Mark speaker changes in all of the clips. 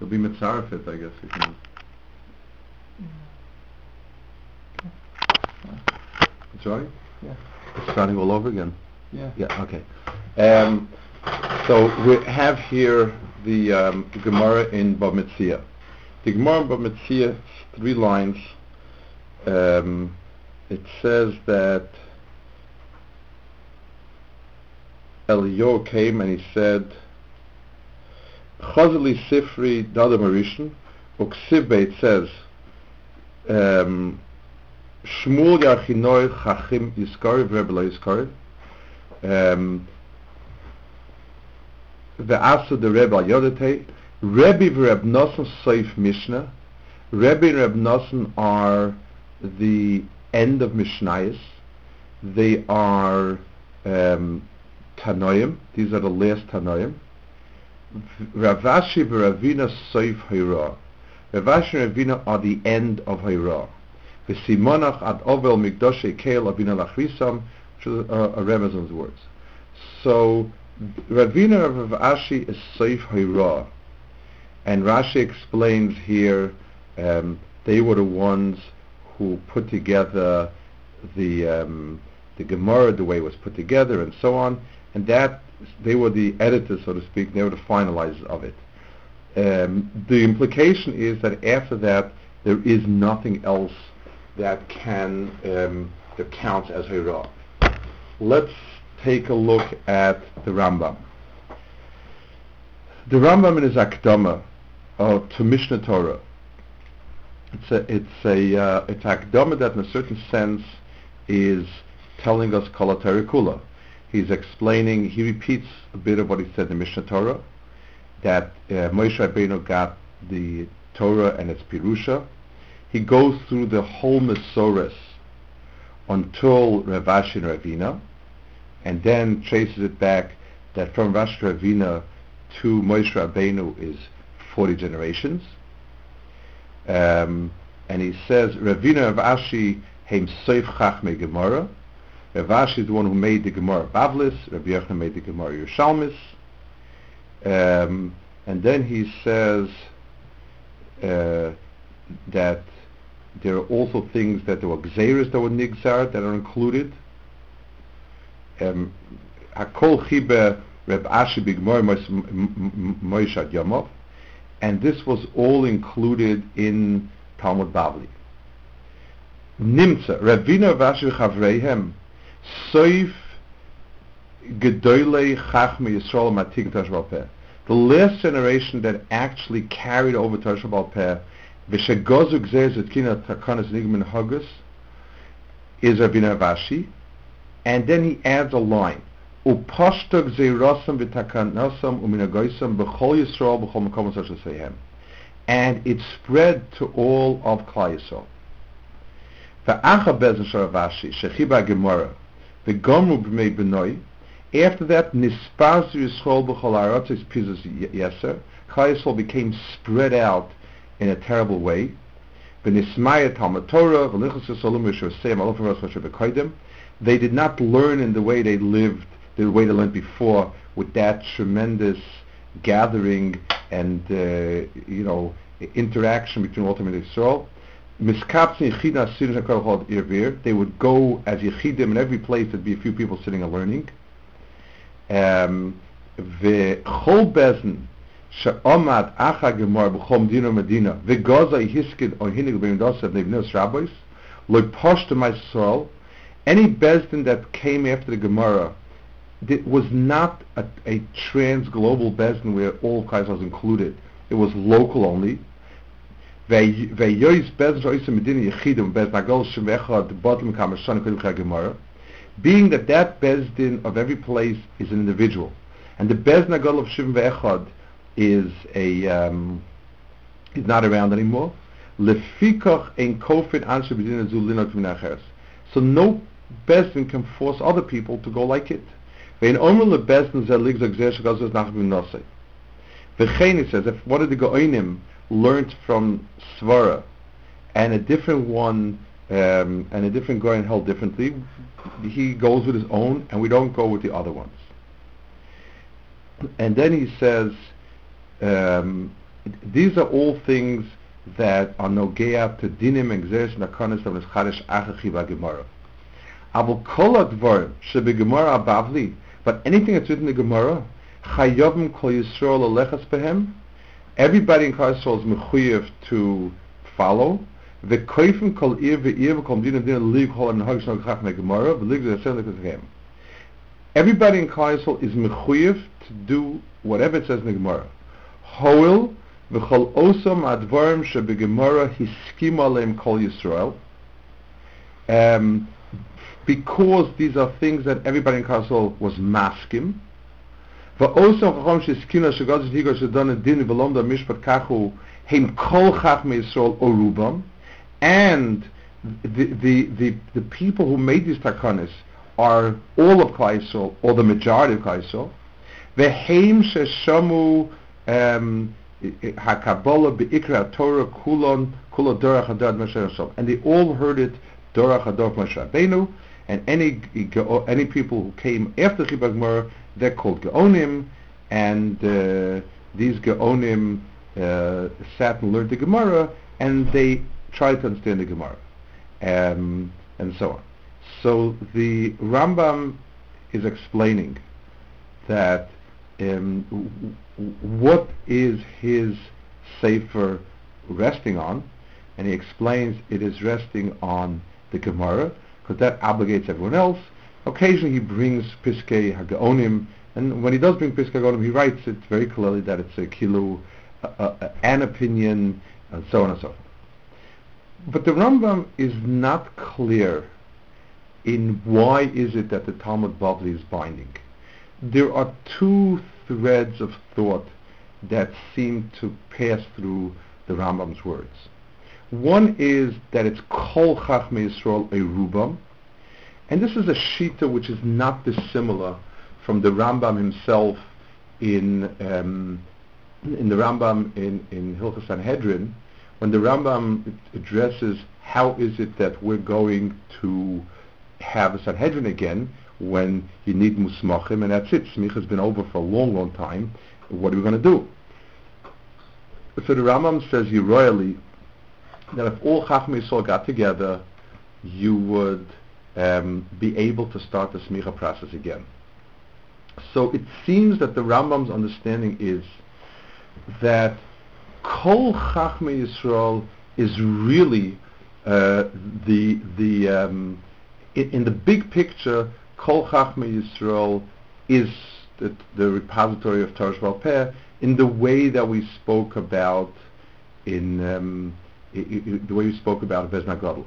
Speaker 1: You'll be mitzarefit, I guess. You can. Sorry?
Speaker 2: Yeah.
Speaker 1: It's starting all over again.
Speaker 2: Yeah.
Speaker 1: Yeah, okay. Um, so we have here the, um, the Gemara in Bab Metzia. The Gemara in Bab Metzia, three lines. Um, it says that Eliyahu came and he said, Chazali Sifri Dada Marishan, Uksivbe, it says, um, Shmuel Yarchinoi Chachim Yiskari, Rebbe Lo Yiskari, um, the Asa the Rebbe Yodete, Rebbe Reb Nosson Seif Mishnah, Rebbe Reb Nosson are the end of Mishnayos. They are um, Tanoim. These are the last Tanoim. Rav Ashi Ravina Seif Hayra. Rav Ashi and Ravina are the end of Hayra. V'simonach ad ovel mikdoshe keil avina lachrisam, which is a, a Rebbe's words. So Ravina of Rashi is Seif Hayra. And Rashi explains here um, they were the ones who put together the um, the Gemara, the way it was put together, and so on. And that they were the editors, so to speak. They were the finalizers of it. Um, the implication is that after that, there is nothing else that can um, that counts as Hira. Let's take a look at the Rambam. The Rambam in his Akdama uh, to Mishnah Torah. It's a it's a uh, it's Akdama that in a certain sense is telling us Kala Kula. He's explaining, he repeats a bit of what he said in Mishnah Torah, that uh, Moshe Rabbeinu got the Torah and its Pirusha. He goes through the whole Masoris until Rav Ashi and Ravina, and then traces it back that from Rashi Ravina to Moshe Rabbeinu is 40 generations. Um, and he says, Ravina Rav Ashi Heim Seif Chachme Gemara. Rav Ashi is the one who made the Gemara Bavlis. Rabbi Yochanan made the Gemara Yerushalmis. Um, and then he says uh, that there are also things that there were Gzeres that were Nigzar that are included. Um, Hakol Chibe Reb Ashi Bigmor Moshe Yomov. And this was all included in Talmud Bavli. Nimtza, Ravina Vashi Chavreihem, Yisrael The last generation that actually carried over Tashbal Peh, V'shegozu Gzez Etkina Takanas Nigman Hagus, is Ravina Vashi, and then he adds a line. Upashta Gzeirasam V'takanasam Uminagoisam B'chol Yisrael B'chol Mekom Sashasehem. And it spread to all of Klal Yisrael. V'acha Bezen Sharavashi, Shechiba Gemara, V'gomru B'mei B'noi, after that, Nispazu Yisrael B'chol Aratzis Pizas Yeser, Klal Yisrael became spread out in a terrible way. V'nismaya Talmud Torah, V'lichus they did not learn in the way they lived, the way they learned before, with that tremendous gathering and uh, you know interaction between ultimate miskapsin yechida as soon as called irvir. They would go as yechidim in every place. There'd be a few people sitting and learning. Um, the chol bezin she'omad acha gemar b'chom dino medina v'goza yiskid on hinig b'imdasav nevnos rabbis lo'posh to my soul. Any bezin that came after the Gemara it was not a, a trans-global bezdin where all Kaisers included. It was local only. Being that that Bezdin of every place is an individual, and the Bezdin Agol of Shivim Ve'echad is a um, is not around anymore. Lefikach ein kofin anshe b'din azu linot So no Bezdin can force other people to go like it. Vein omer it says, if one of the Goinim learned from Svara, and a different one, um, and a different Goin held differently, he goes with his own, and we don't go with the other ones. And then he says, um, these are all things that are nogea to dinim and gzeres nakanis of Chadish Achachi Gemara. Avol kol advar shebe Gemara abavli, but anything that's written in the Gemara, chayovim kol Yisrael alechas behem, Everybody in Klal is mechuyev to follow. The lig hol nog chach Everybody in Klal is mechuyev to do whatever it says in the Gemara. Hoil v'chol osam advarim shebegemara hiskim aleim kol Yisrael. Um, because these are things that everybody in Kassel was masking, ואוסם חכם שהסכינה שגזת היגר שדון הדין ולומדה משפט כחו הם כל חכמי ישראל או רובם and the, the, the, the people who made these takanas are all of Klai or the majority of Klai Ve'heim sheshamu um, hakabbalah be'ikra Torah kulon kulon dorach hadad Moshe and they all heard it dorach hadad Moshe Rabbeinu and any any people who came after Chibag Gemara they're called Geonim and uh, these Geonim uh, sat and learned the Gemara and they tried to understand the Gemara, um, and so on. So the Rambam is explaining that um, what is his safer resting on, and he explains it is resting on the Gemara because that obligates everyone else. Occasionally he brings Piskei Hagaonim, and when he does bring Piskei Hagaonim, he writes it very clearly that it's a kilu, uh, uh, an opinion, and so on and so forth. But the Rambam is not clear in why is it that the Talmud Bavli is binding. There are two threads of thought that seem to pass through the Rambam's words. One is that it's Kol Chachmei Yisrael a Rubam, and this is a shita which is not dissimilar from the Rambam himself in um, in the Rambam in in Hilchas Sanhedrin, when the Rambam addresses how is it that we're going to have a Sanhedrin again when you need musmachim and that's it. Smich has been over for a long, long time. What are we going to do? So the Rambam says you royally that if all Chachmei Yisrael got together, you would um, be able to start the smicha process again. So it seems that the Rambam's understanding is that Kol Chachmei Yisrael is really uh, the the um, in, in, the big picture. Kol Chachmei Yisrael is the, the repository of Torah Peh in the way that we spoke about in um, I, I, the way we spoke about Bezn Hagadol.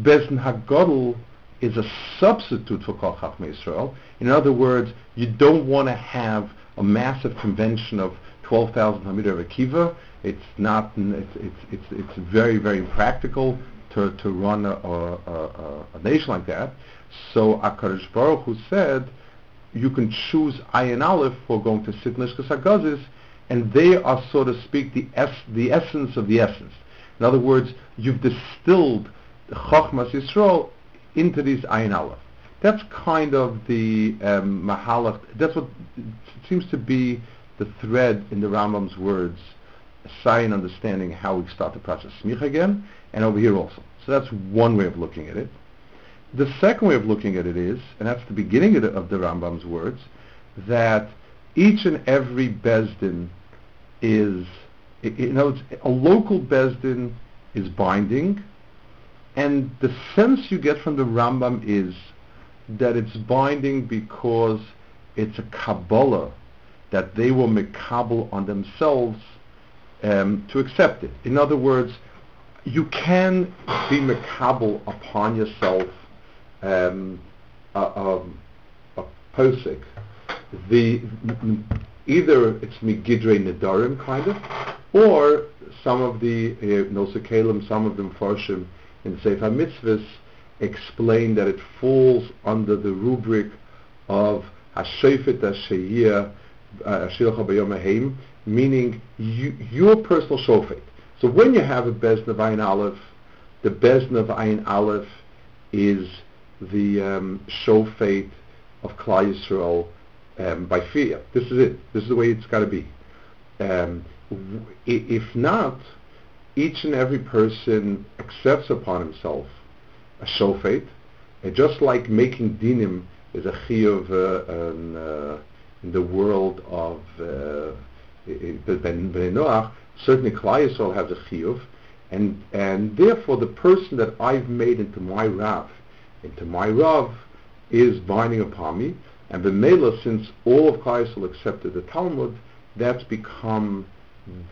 Speaker 1: Bezn Hagadol is a substitute for Kol Chachmei Yisrael. In other words, you don't want to have a massive convention of 12,000 Hamid of Akiva it's not. It's it's it's, it's very very impractical to to run a, a, a, a nation like that. So Akadosh Baruch Hu said, you can choose Ayin Aleph for going to sit Nishkas and they are so to speak the es- the essence of the essence. In other words, you've distilled the Chochmas Yisrael into these Ayin Aleph. That's kind of the um, Mahalach. That's what seems to be the thread in the Rambam's words sign understanding how we start the process smich again, and over here also. So that's one way of looking at it. The second way of looking at it is, and that's the beginning of the, of the Rambam's words, that each and every Bezdin is, you know, a local Bezdin is binding, and the sense you get from the Rambam is that it's binding because it's a Kabbalah that they will makabel on themselves um, to accept it. In other words, you can be makabel upon yourself um, a, a, a posik. The either it's migidre nedarim kind of, or some of the uh, nosekalim, some of them farshim in Sefer Mitzvahs explain that it falls under the rubric of Hashefet Hasheyah Ashilcha Bayom meaning you, your personal shofet. So when you have a bezna of Aleph, the bezna of Aleph is the um, shofet of Klal Yisrael um, by fear. This is it. This is the way it's got to be. Um, if not, each and every person accepts upon himself a shofet, and just like making dinim is a chiyuv uh, in, uh, in the world of uh, Ben Noach, certainly Yisrael has a chiyuv, and and therefore the person that I've made into my Rav, into my Rav, is binding upon me, and the Mela, since all of Klal accepted the Talmud, that's become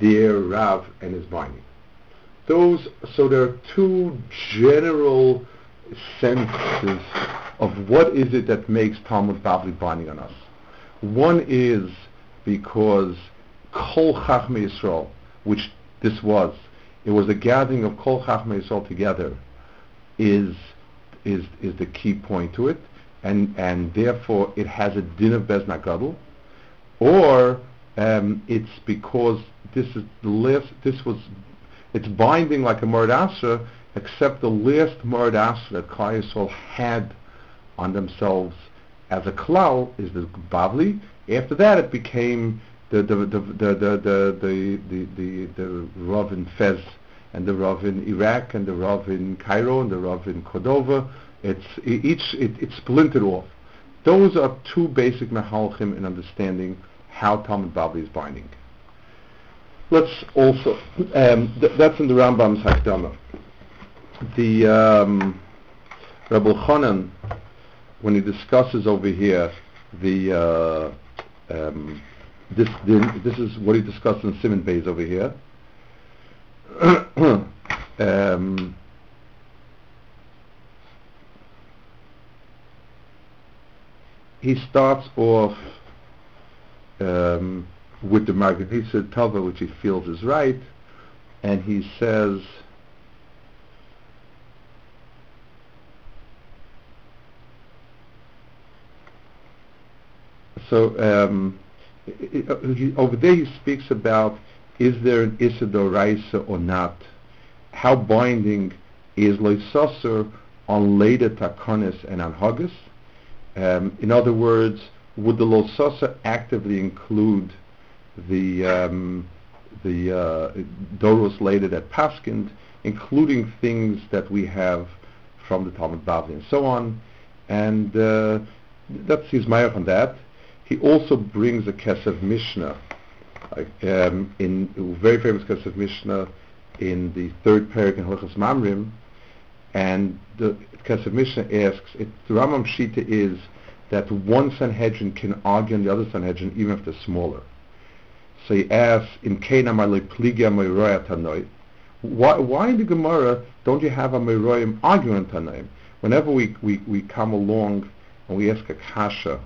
Speaker 1: their Rav and is binding. Those, so there are two general senses of what is it that makes Talmud Bavli binding on us. One is because Kol Chachmei Yisrael, which this was, it was a gathering of Kol Chachmei Yisrael together, is is is the key point to it, and and therefore it has a din of Bez Gadol, or um, it's because this is the last. This was it's binding like a Murad except the last Murad that Klal had on themselves as a klal is the Bavli. After that, it became the the the the the the the, the, the, Rav in Fez and the Rav in Iraq and the Rav in Cairo and the Rav in Cordova. It's each it, it's splintered off. Those are two basic mehalchim in understanding how Talmud Bavli is binding. Let's also um, th- that's in the Rambam's Hakdama. The um, Rebbe Chanan, when he discusses over here the uh, um, this the, this is what he discussed in Simon Bays over here. um, he starts off um, with the Margarita Tova, which he feels is right, and he says, so um, he, over there he speaks about is there an Isidor Raisa or not? How binding is Loisosser on later Takonis and on? Um, in other words, would the Loisosser actively include the um, the uh, Doros later at Paskind, including things that we have from the Talmud Bavli and so on. And uh, that's his mayach on that. He also brings a Kesef Mishnah, um, in a very famous Kesef Mishnah in the third parak in Hilchas Mamrim, and the Kesef Mishnah asks, it, the Rambam Shita is that one Sanhedrin can argue on the other Sanhedrin even if they're smaller. So he asks, in Kena Pligia Meroya Tanoi, why, why in the Gemara don't you have a Meroyim arguing Tanoim? Whenever we, we, we come along and we ask a Kasha,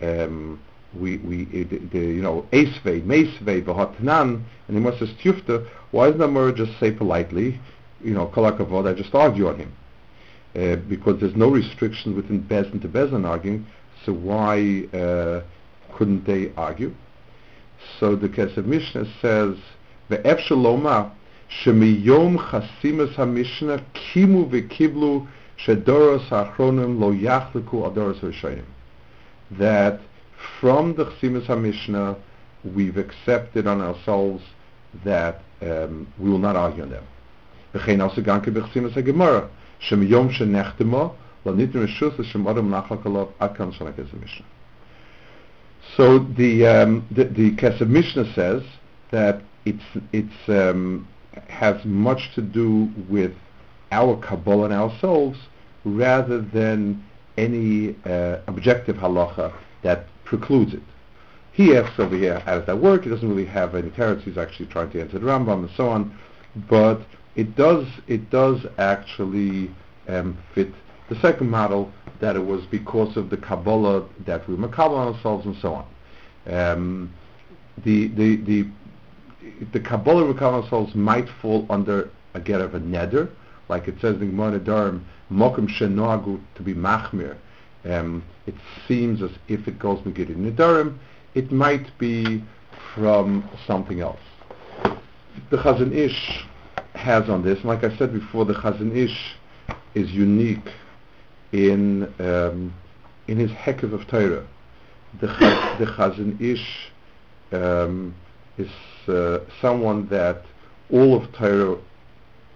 Speaker 1: um, we, we, the, the, you know, Esvei, Meisvei, V'hatnan, and he must Tufta, why doesn't the Gemara just say politely, you know, Kolakavod, I just argue on him? Uh, because there's no restriction within Bezin to Bezin arguing, so why uh, couldn't they argue? So the Kesef Mishnah says, "Ve'ef shaloma shemiyom chasimas hamishnah kimu v'kiblu shedoros ha'achronim lo yachliku adoros v'shayim." That from the chasimas hamishnah we've accepted on ourselves that um, we will not argue on them. V'chein also ganke b'chasimas ha'gemara shemiyom shenechtema lo nitim reshus l'shem adam nachlak alav akan shana Kesef Mishnah. So the um, the, the Mishnah says that it's it's um, has much to do with our Kabbalah and ourselves rather than any uh, objective halacha that precludes it. He asks over here, how does that work? He doesn't really have any teretz. He's actually trying to answer the Rambam and so on, but it does it does actually um, fit the second model that it was because of the Kabbalah that we Makabal ourselves and so on. Um, the, the, the, the Kabbalah we Makabal ourselves might fall under a get of a neder, like it says in Gemara Nedarim, Mokum Shenoagu to be Machmir. Um, it seems as if it goes Megiddo Nedarim, it might be from something else. The Chazon Ish has on this, like I said before, the Chazon Ish is unique in um, in his Hekev of Torah, the the Chazon Ish um, is uh, someone that all of Torah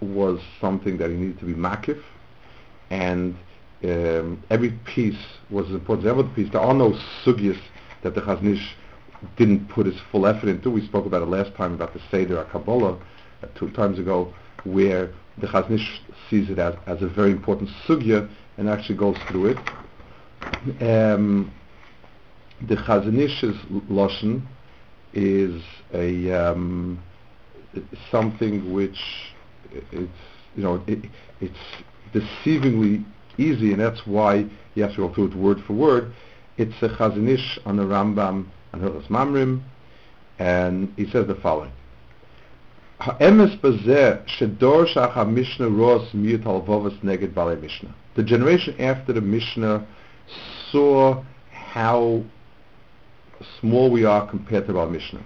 Speaker 1: was something that he needed to be makif, and um, every piece was important. Every piece, there are no sugyas that the Chazon Ish didn't put his full effort into. We spoke about it last time about the Seder Kabbalah uh, two times ago, where the Chazon Ish sees it as, as a very important sugya and actually goes through it. Um, the Chazon Ish's lashon is a um, something which it's you know it, it's deceivingly easy, and that's why you have to go through it word for word. It's a Chazon Ish on the Rambam and Hilchos Mamrim, and he says the following. The generation after the Mishnah saw how small we are compared to our Mishnah.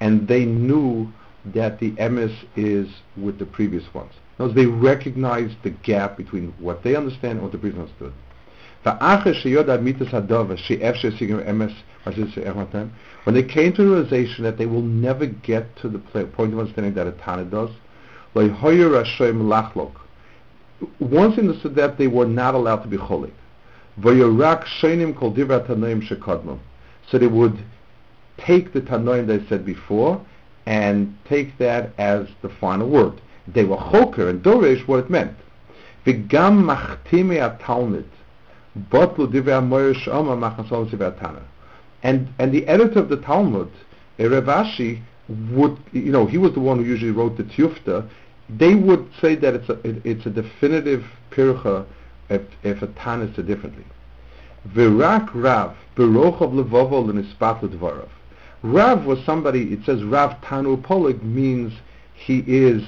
Speaker 1: And they knew that the emes is with the previous ones. In other words, they recognized the gap between what they understand and what the previous understood. When they came to the realization that they will never get to the point of understanding that a Tana does, once understood that they were not allowed to be cholik. So they would take the Tanoim they said before and take that as the final word. They were choker and dorish what it meant. And and the editor of the Talmud, Rav Ashi, would you know he was the one who usually wrote the Tiyufta. They would say that it's a it, it's a definitive pircha if if a Tana said differently. Virak Rav berochav levovo l'nispat l'dvarav. Rav was somebody, it says Rav Tanu Polik means he is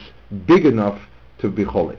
Speaker 1: big enough to be cholik.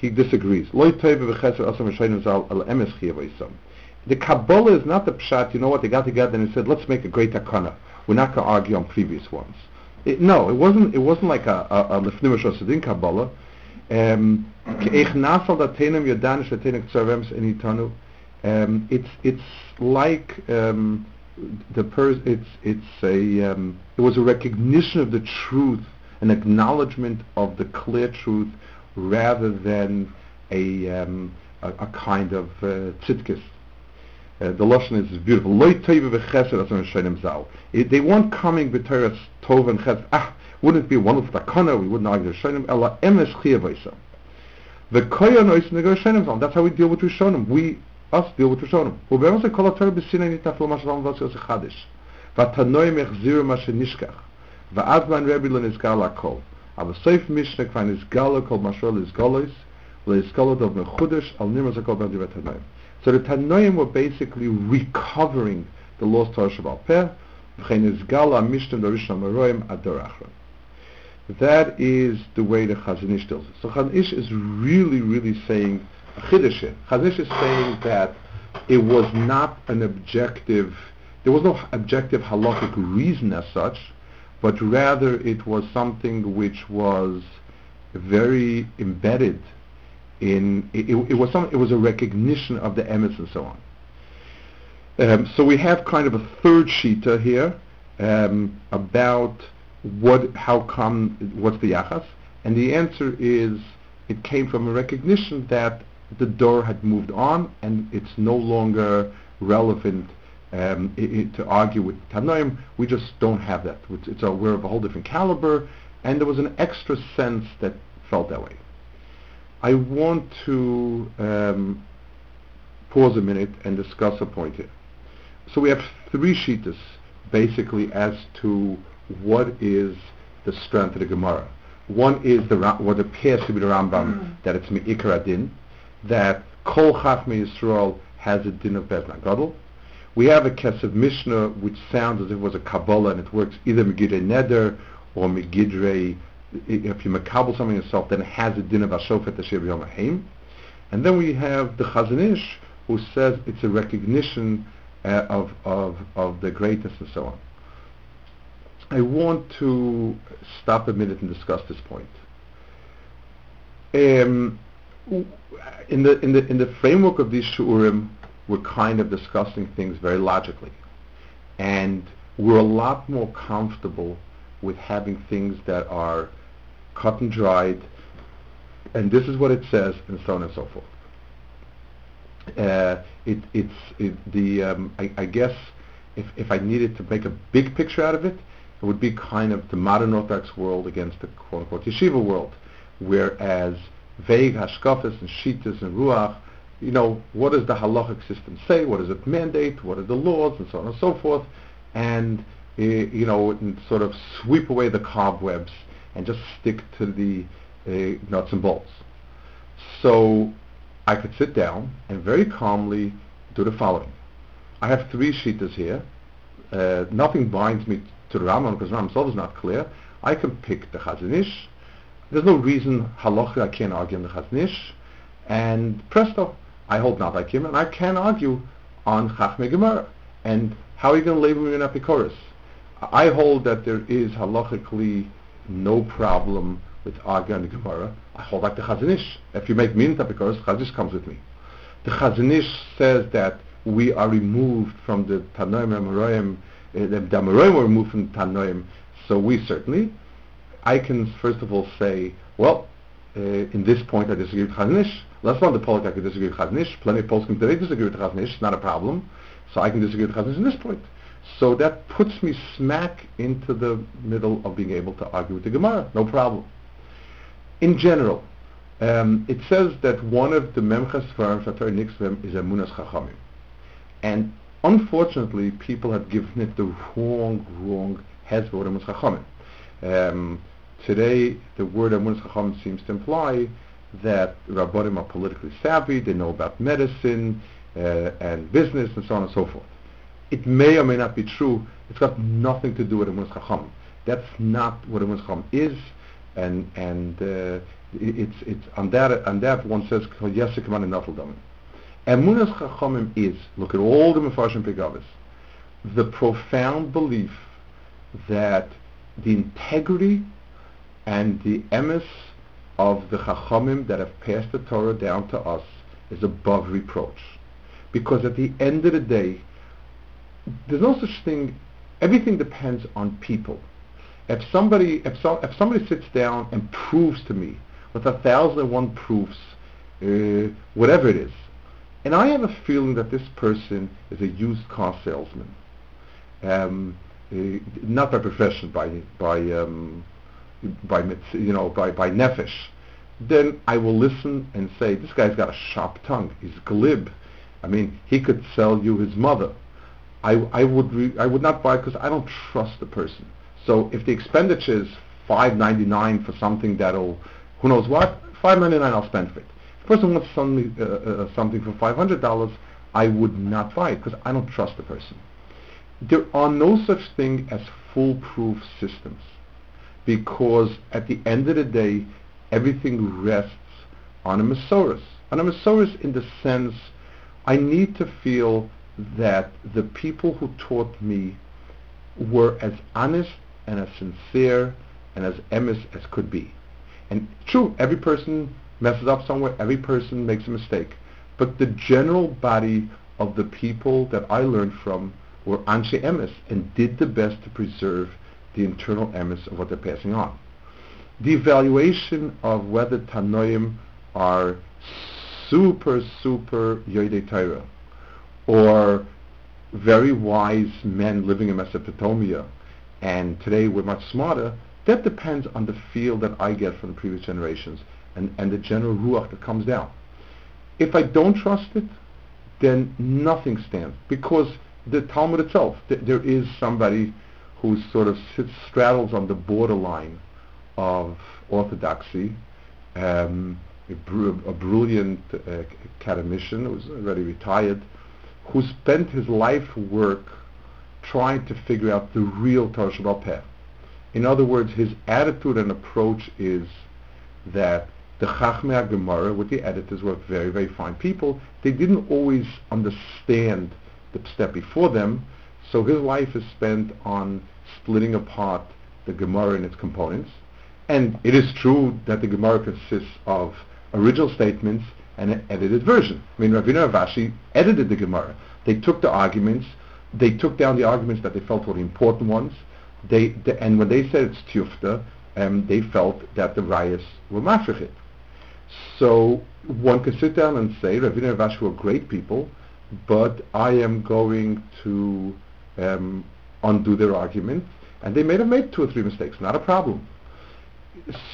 Speaker 1: he disagrees. The Kabbalah is not the pshat, you know what, they got together and they said, let's make a great takana. We're not going to argue on previous ones. It, no, it wasn't. It wasn't like a a lefnim shosadin Kabbalah. Um, um, it's it's like um, the pers- it's it's a um, it was a recognition of the truth, an acknowledgement of the clear truth, rather than a, um, a, a, kind of uh. Uh, the lesson is beautiful. They weren't coming b'teres tov and chesed. Ah, wouldn't it be wonderful takana? We wouldn't argue shonim. Ela emes chiyavoisam. The koyon is negar shonim zal. That's how we deal with rishonim. We us deal with rishonim. the kol haTorah b'sinai nitaflo mashalam v'asios chadish. Vatanoim echziru mashenishkach. Va'azman rebbe lo is is le is of mechudesh al so the tanoim were basically recovering the lost Torah Shebaal Peh v'chein is galo the dorishna meroim ador achron that is the way the Chazon Ish tells it. So Chazon Ish is really, really saying Chiddush. Chazon Ish is saying that it was not an objective, there was no objective halakhic reason as such but rather it was something which was very embedded in, it, it was some, it was a recognition of the emes and so on. Um, so we have kind of a third shita here um, about what, how come, what's the yachas, and the answer is it came from a recognition that the door had moved on and it's no longer relevant um, to argue with Tanoim. We just don't have that. It's, it's a, we're of a whole different caliber, and there was an extra sense that felt that way. I want to um, pause a minute and discuss a point here. So we have three shitas basically as to what is the strength of the Gemara. One is the what appears to be the Rambam mm. that it's Me'ikar Adin, that Kol Chachmei Yisrael has a din of Bezna Gadol. We have a Kesef Mishnah which sounds as if it was a Kabbalah and it works either Megidre Neder or Megidre, if you makabel something yourself, then it has a din of Ashofet Asher Yom And then we have the Chazon Ish who says it's a recognition uh, of, of, of the greatness and so on. I want to stop a minute and discuss this point. Um, in the in the in the framework of these shurim, we're kind of discussing things very logically, and we're a lot more comfortable with having things that are cut and dried, and this is what it says, and so on and so forth. Uh, it, it's it, the um, I, I, guess if if I needed to make a big picture out of it, it would be kind of the modern Orthodox world against the quote unquote yeshiva world, whereas vague hashkafas and shitas and ruach, you know, what does the halachic system say? What does it mandate? What are the laws and so on and so forth? And uh, you know, and sort of sweep away the cobwebs and just stick to the uh, nuts and bolts. So I could sit down and very calmly do the following. I have three shitas here. Uh, nothing binds me to the Rambam because Rambam himself is not clear. I can pick the Chazon Ish, there's no reason halacha I can't argue on the Chazon Ish, and presto, I hold not like him, and I can argue on Chachme Gemara. And how are you going to label me an Epicurus? I hold that there is halachically no problem with arguing the Gemara. I hold like the Chazon Ish. If you make me an Epicurus, Chazon Ish comes with me. The Chazon Ish says that we are removed from the Tanoim Amoraim, uh, the Amoraim were removed from the Tanoim, so we certainly, I can first of all say, well, uh, in this point I disagree with Chazon Let's not the Polik I can disagree with Chazon Ish. Plenty of Poskim today disagree with Chazon Ish. Not a problem. So I can disagree with Chazon Ish in this point. So that puts me smack into the middle of being able to argue with the Gemara. No problem. In general, um, it says that one of the Memchas Svarim Shatar Nixvem is Emunas Chachamim. And unfortunately, people have given it the wrong, wrong for Emunas Chachamim. Um, today, the word Amunas Chacham seems to imply that Rabbanim are politically savvy, they know about medicine uh, and business and so on and so forth. It may or may not be true. It's got nothing to do with Amunas Chacham. That's not what Amunas Chacham is, and and uh, it's it's on that on that one says yes, Yesek Man Nafeldamin. Emunas Chachamim is look at all the Mefarshim Pegavis, the profound belief that the integrity and the emes of the Chachamim that have passed the Torah down to us is above reproach. Because at the end of the day, there's no such thing, everything depends on people. If somebody, if, so, if somebody sits down and proves to me with a thousand and one proofs, uh, whatever it is, and I have a feeling that this person is a used car salesman, um, uh, not by profession, by by um, by you know by by nefesh, then I will listen and say this guy's got a sharp tongue. He's glib. I mean, he could sell you his mother. I I would re- I would not buy because I don't trust the person. So if the expenditure is five ninety nine for something that'll who knows what five ninety nine I'll spend for it. If the person wants something uh, uh, something for five hundred dollars, I would not buy it because I don't trust the person. There are no such thing as foolproof systems because at the end of the day, everything rests on a Masoris. On a Masoris in the sense, I need to feel that the people who taught me were as honest and as sincere and as emis as could be. And true, every person messes up somewhere, every person makes a mistake. But the general body of the people that I learned from were Anshe Emes and did the best to preserve the internal emes of what they're passing on. The evaluation of whether Tanoim are super, super Yodei Torah or very wise men living in Mesopotamia and today we're much smarter, that depends on the feel that I get from the previous generations and, and the general ruach that comes down. If I don't trust it, then nothing stands because the Talmud itself, th- there is somebody who sort of sits, straddles on the borderline of orthodoxy, um, a, br- a, brilliant uh, academician who's already retired, who spent his life work trying to figure out the real Torah Shabbat. In other words, his attitude and approach is that the Chachmei Gemara with the editors were very, very fine people. They didn't always understand the step before them, so his life is spent on splitting apart the Gemara and its components. And it is true that the Gemara consists of original statements and an edited version. I mean, Ravina Rav Ashi edited the Gemara. They took the arguments, they took down the arguments that they felt were the important ones, they, and when they said it's tufta, um, they felt that the rayas were mafrechit. So one could sit down and say, Ravina Rav Ashi were great people, but I am going to um, undo their argument, and they may have made two or three mistakes, not a problem.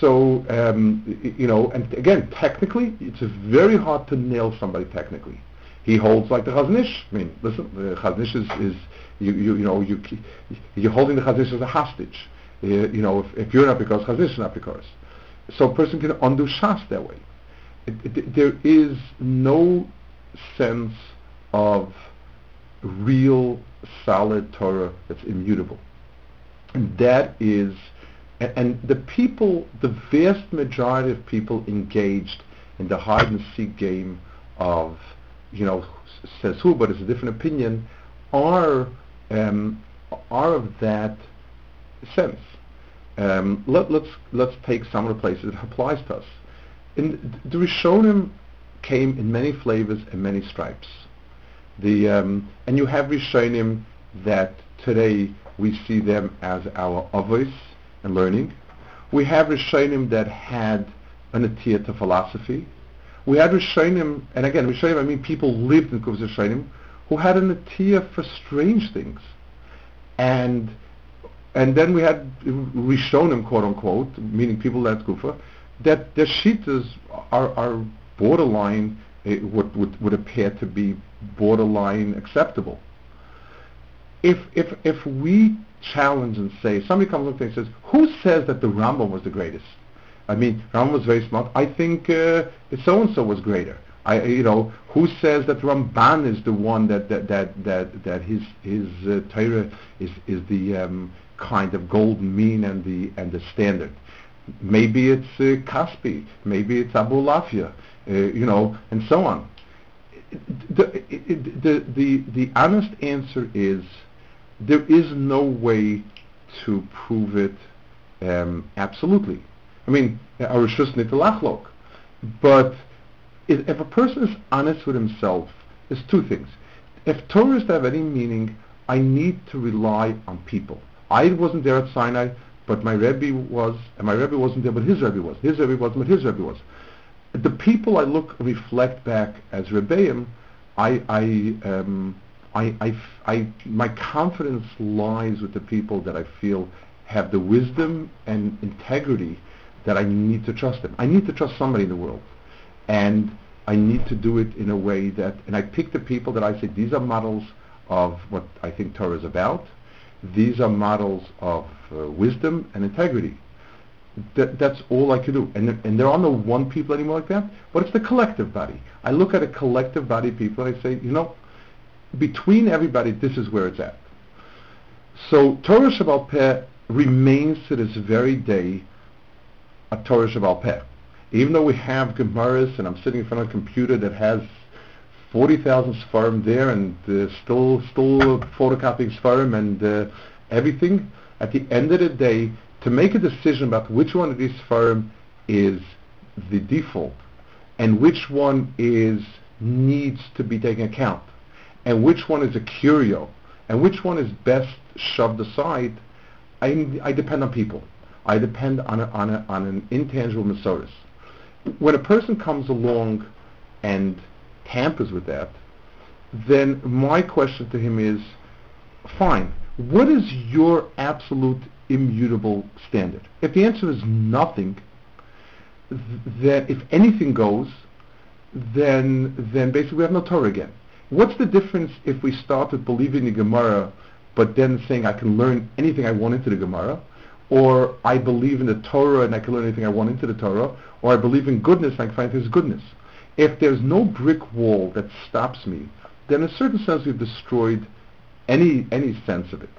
Speaker 1: So, um, you know, and again, technically, it's very hard to nail somebody technically. He holds like the Chazon Ish. I mean, listen, the Chazon Ish is, is you, you, you know, you, you're holding the Chazon Ish as a hostage. Uh, you know, if, if you're not because, Chazon Ish is not because. So a person can undo Shas that way. It, it, there is no sense of real solid Torah that's immutable. And that is, and, and the people, the vast majority of people engaged in the hide and seek game of, you know, says who, but it's a different opinion, are um, are of that sense. Um, let, let's let's take some of the places it applies to us. In, the Rishonim came in many flavors and many stripes. The um, and you have Rishonim that today we see them as our avos and learning. We have Rishonim that had an atiyah to philosophy. We had Rishonim, and again, Rishonim, I mean people lived in Kuvas Rishonim, who had an atiyah for strange things. And and then we had Rishonim, quote unquote, meaning people that Kufa, that their shitas are, are borderline, uh, would, would, would appear to be borderline acceptable. If, if, if we challenge and say, somebody comes up and says, who says that the Rambam was the greatest? I mean, Rambam was very smart. I think uh, so-and-so was greater. I, you know, who says that Ramban is the one that that that that, that his his uh, Torah is is the um, kind of golden mean and the and the standard? Maybe it's uh, Kaspi, maybe it's Abulafia, uh, you know, and so on. The, the, the, the honest answer is there is no way to prove it um, absolutely. I mean, Arishus Nitalachlok. But if, a person is honest with himself, there's two things. If Torah is to have any meaning, I need to rely on people. I wasn't there at Sinai, but my Rebbe was, and my Rebbe wasn't there, but his Rebbe was. His Rebbe wasn't, but his Rebbe was. The people I look, reflect back as Rebbeim, I, I, um, I, I, I, my confidence lies with the people that I feel have the wisdom and integrity that I need to trust them. I need to trust somebody in the world. And I need to do it in a way that, and I pick the people that I say, these are models of what I think Torah is about. These are models of uh, wisdom and integrity. That, that's all I can do. And, and there are no one people anymore like that, but it's the collective body. I look at a collective body of people and I say, you know, between everybody, this is where it's at. So Torah Shebaal Peh remains to this very day a Torah Shebaal Peh. Even though we have Gemaras and I'm sitting in front of a computer that has 40,000 Sfarim there and uh, still still photocopying Sfarim and uh, everything, at the end of the day, to make a decision about which one of these Sfarim is the default and which one is needs to be taken account and which one is a curio and which one is best shoved aside, I, I depend on people. I depend on, a, on, a, on an intangible Masoris. When a person comes along and tampers with that, then my question to him is, fine, what is your absolute immutable standard? If the answer is nothing, th- if anything goes, then then basically we have no Torah again. What's the difference if we start with believing the Gemara, but then saying I can learn anything I want into the Gemara, or I believe in the Torah and I can learn anything I want into the Torah, or I believe in goodness and I can find His goodness. If there's no brick wall that stops me then in a certain sense we've destroyed any any sense of it.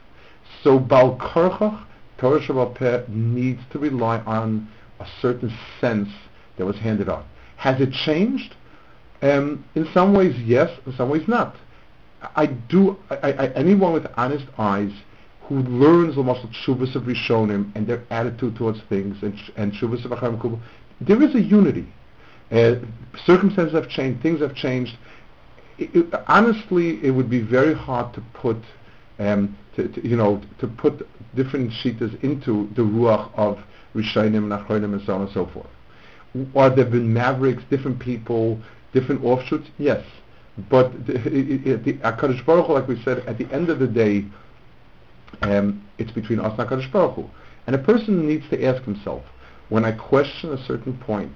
Speaker 1: So Bal Korchach, Torah Shabbat needs to rely on a certain sense that was handed on. Has it changed? Um, in some ways, yes. In some ways, not. I do. I, I, anyone with honest eyes who learns the muscle shuvas of Rishonim and their attitude towards things and and shuvas of Acham there is a unity. Uh, circumstances have changed. Things have changed. It, it, honestly, it would be very hard to put, um, to, to, you know, to put different shitas into the ruach of Rishonim and Achronim and so on and so forth. Are there been mavericks, different people, different offshoots? Yes. But the, the HaKadosh Baruch Hu, like we said, at the end of the day, um, it's between us and HaKadosh Baruch Hu. And a person needs to ask himself, when I question a certain point,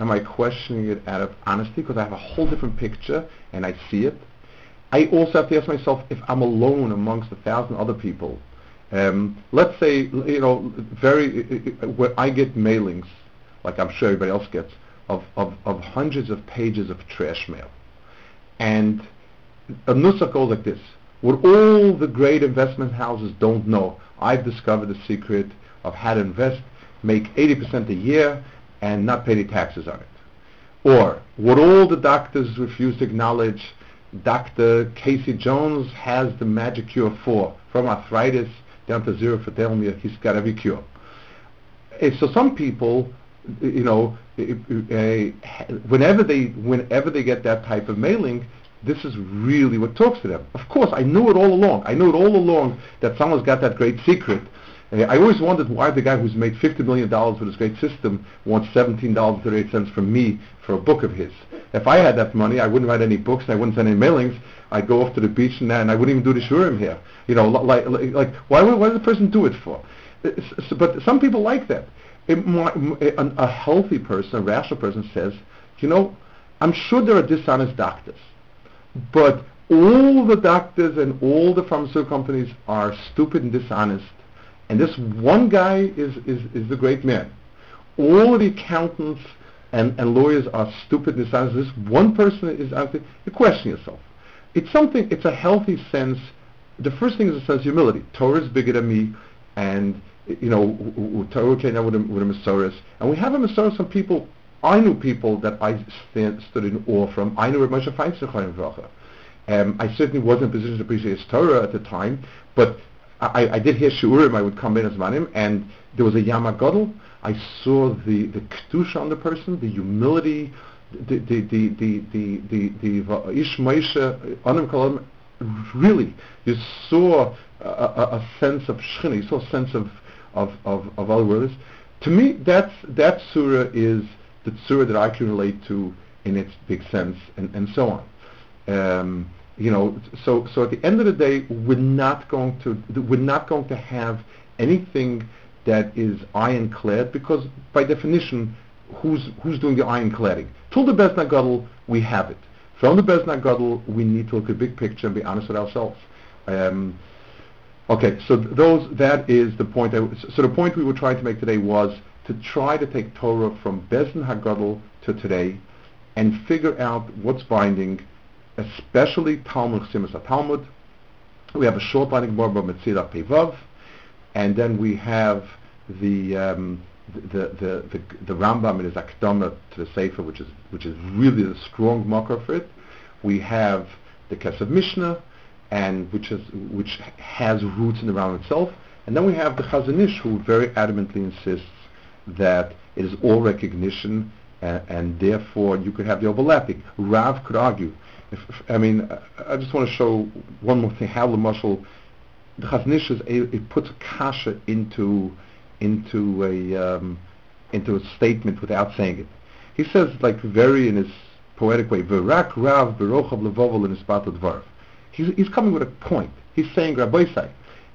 Speaker 1: am I questioning it out of honesty because I have a whole different picture and I see it? I also have to ask myself if I'm alone amongst a thousand other people. Um, let's say, you know, very, when I get mailings, like I'm sure everybody else gets, of, of, of hundreds of pages of trash mail. And a nusach goes like this. What all the great investment houses don't know, I've discovered the secret of how to invest, make 80% a year, and not pay any taxes on it. Or, what all the doctors refuse to acknowledge, Dr. Casey Jones has the magic cure for, from arthritis down to zero me he's got every cure. Eh, so some people you know, eh, eh, eh, whenever they whenever they get that type of mailing, this is really what talks to them. Of course, I knew it all along. I knew it all along that someone's got that great secret. I always wondered why the guy who's made $50 million with his great system wants $17.38 from me for a book of his. If I had that money, I wouldn't write any books, I wouldn't send any mailings. I'd go off to the beach and, and I wouldn't even do the shurim here. You know, like, like, like why, why does the person do it for? but some people like that a, a healthy person, a rational person says, you know, I'm sure there are dishonest doctors, but all the doctors and all the pharmaceutical companies are stupid and dishonest, and this one guy is, is, is the great man. All the accountants and, and lawyers are stupid and. This one person is honest. You question yourself. It's something, it's a healthy sense. The first thing is a sense of humility. Torah is bigger than me, and you know, Torah came out with a, with a. And we have a Masoris from people, I knew people that I stand, stood in awe from. I knew Moshe Feinstein um, I certainly wasn't in a position to appreciate his Torah at the time, but I, I did hear Shurim, I would come in as Manim, and there was a Yama Gadol. I saw the, the Kedusha on the person, the humility, the the the the the the, the Ish Moshe, Anam really, you saw a, a, a sense of Shechina, you saw a sense of of, of, of other. To me, that's, that surah is the surah that I can relate to in its big sense, and, and so on. Um, you know, so so at the end of the day, we're not going to we're not going to have anything that is ironclad because by definition, who's who's doing the ironcladding? Till the Bezna Gadol, we have it. From the Bezna Gadol, we need to look at the big picture and be honest with ourselves. Um, Okay, so those that is the point. So the point we were trying to make today was to try to take Torah from Hagadol to today and figure out what's binding, especially Talmud Chsimus Talmud. We have a short binding more about Metzira Pevav, and then we have the um, the, the, the, the, Rambam in his Akdama to the Sefer, which is which is really the strong marker for it. We have the Kesef Mishnah, and which is which has roots in the Rambam itself. And then we have the Chazon Ish, who very adamantly insists that it is all recognition, and, and therefore you could have the overlapping. Rav could argue. If, if, I mean, I, I just want to show one more thing. How the muscle, the Chazon Ish is a, it puts a kasha into into a um, into a statement without saying it. He says, like very in his poetic way, "V'rak Rav berochav levovel in his dvarv." He's, he's coming with a point. He's saying, Rabbi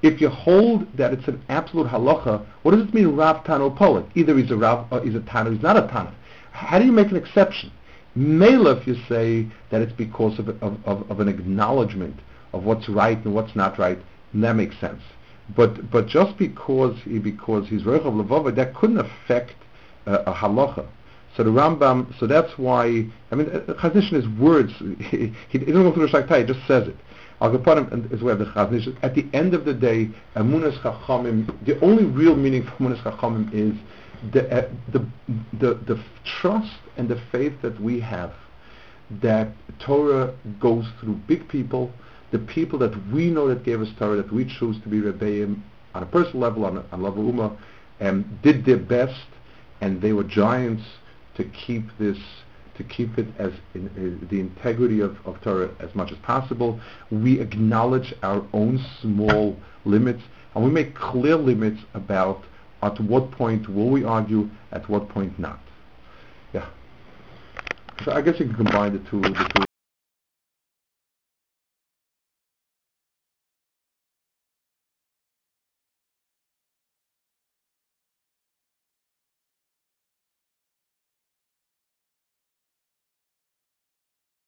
Speaker 1: if you hold that it's an absolute halacha, what does it mean Rav Tano Polit? Either he's a Rav or he's a Tano, he's not a Tano. How do you make an exception? Mela, if you say that it's because of, of, of, of, an acknowledgement of what's right and what's not right, that makes sense. But but just because he because he's Rechav Levava, that couldn't affect uh, a halacha. So the Rambam, so that's why, I mean, uh, Chazon Ish words. He, he, doesn't go through the Shaktai, he just says it. Al Kapanim is where the Chazon At the end of the day, Emunas Chachamim, the only real meaning for Emunas Chachamim is the, uh, the, the, the trust and the faith that we have that Torah goes through big people, the people that we know that gave us Torah, that we choose to be Rebbeim on a personal level, on a, on level Ummah, um, did their best, and they were giants to keep this, to keep it as in, uh, the integrity of, of Torah as much as possible. We acknowledge our own small limits, and we make clear limits about at what point will we argue, at what point not. Yeah. So I guess you can combine the two, the two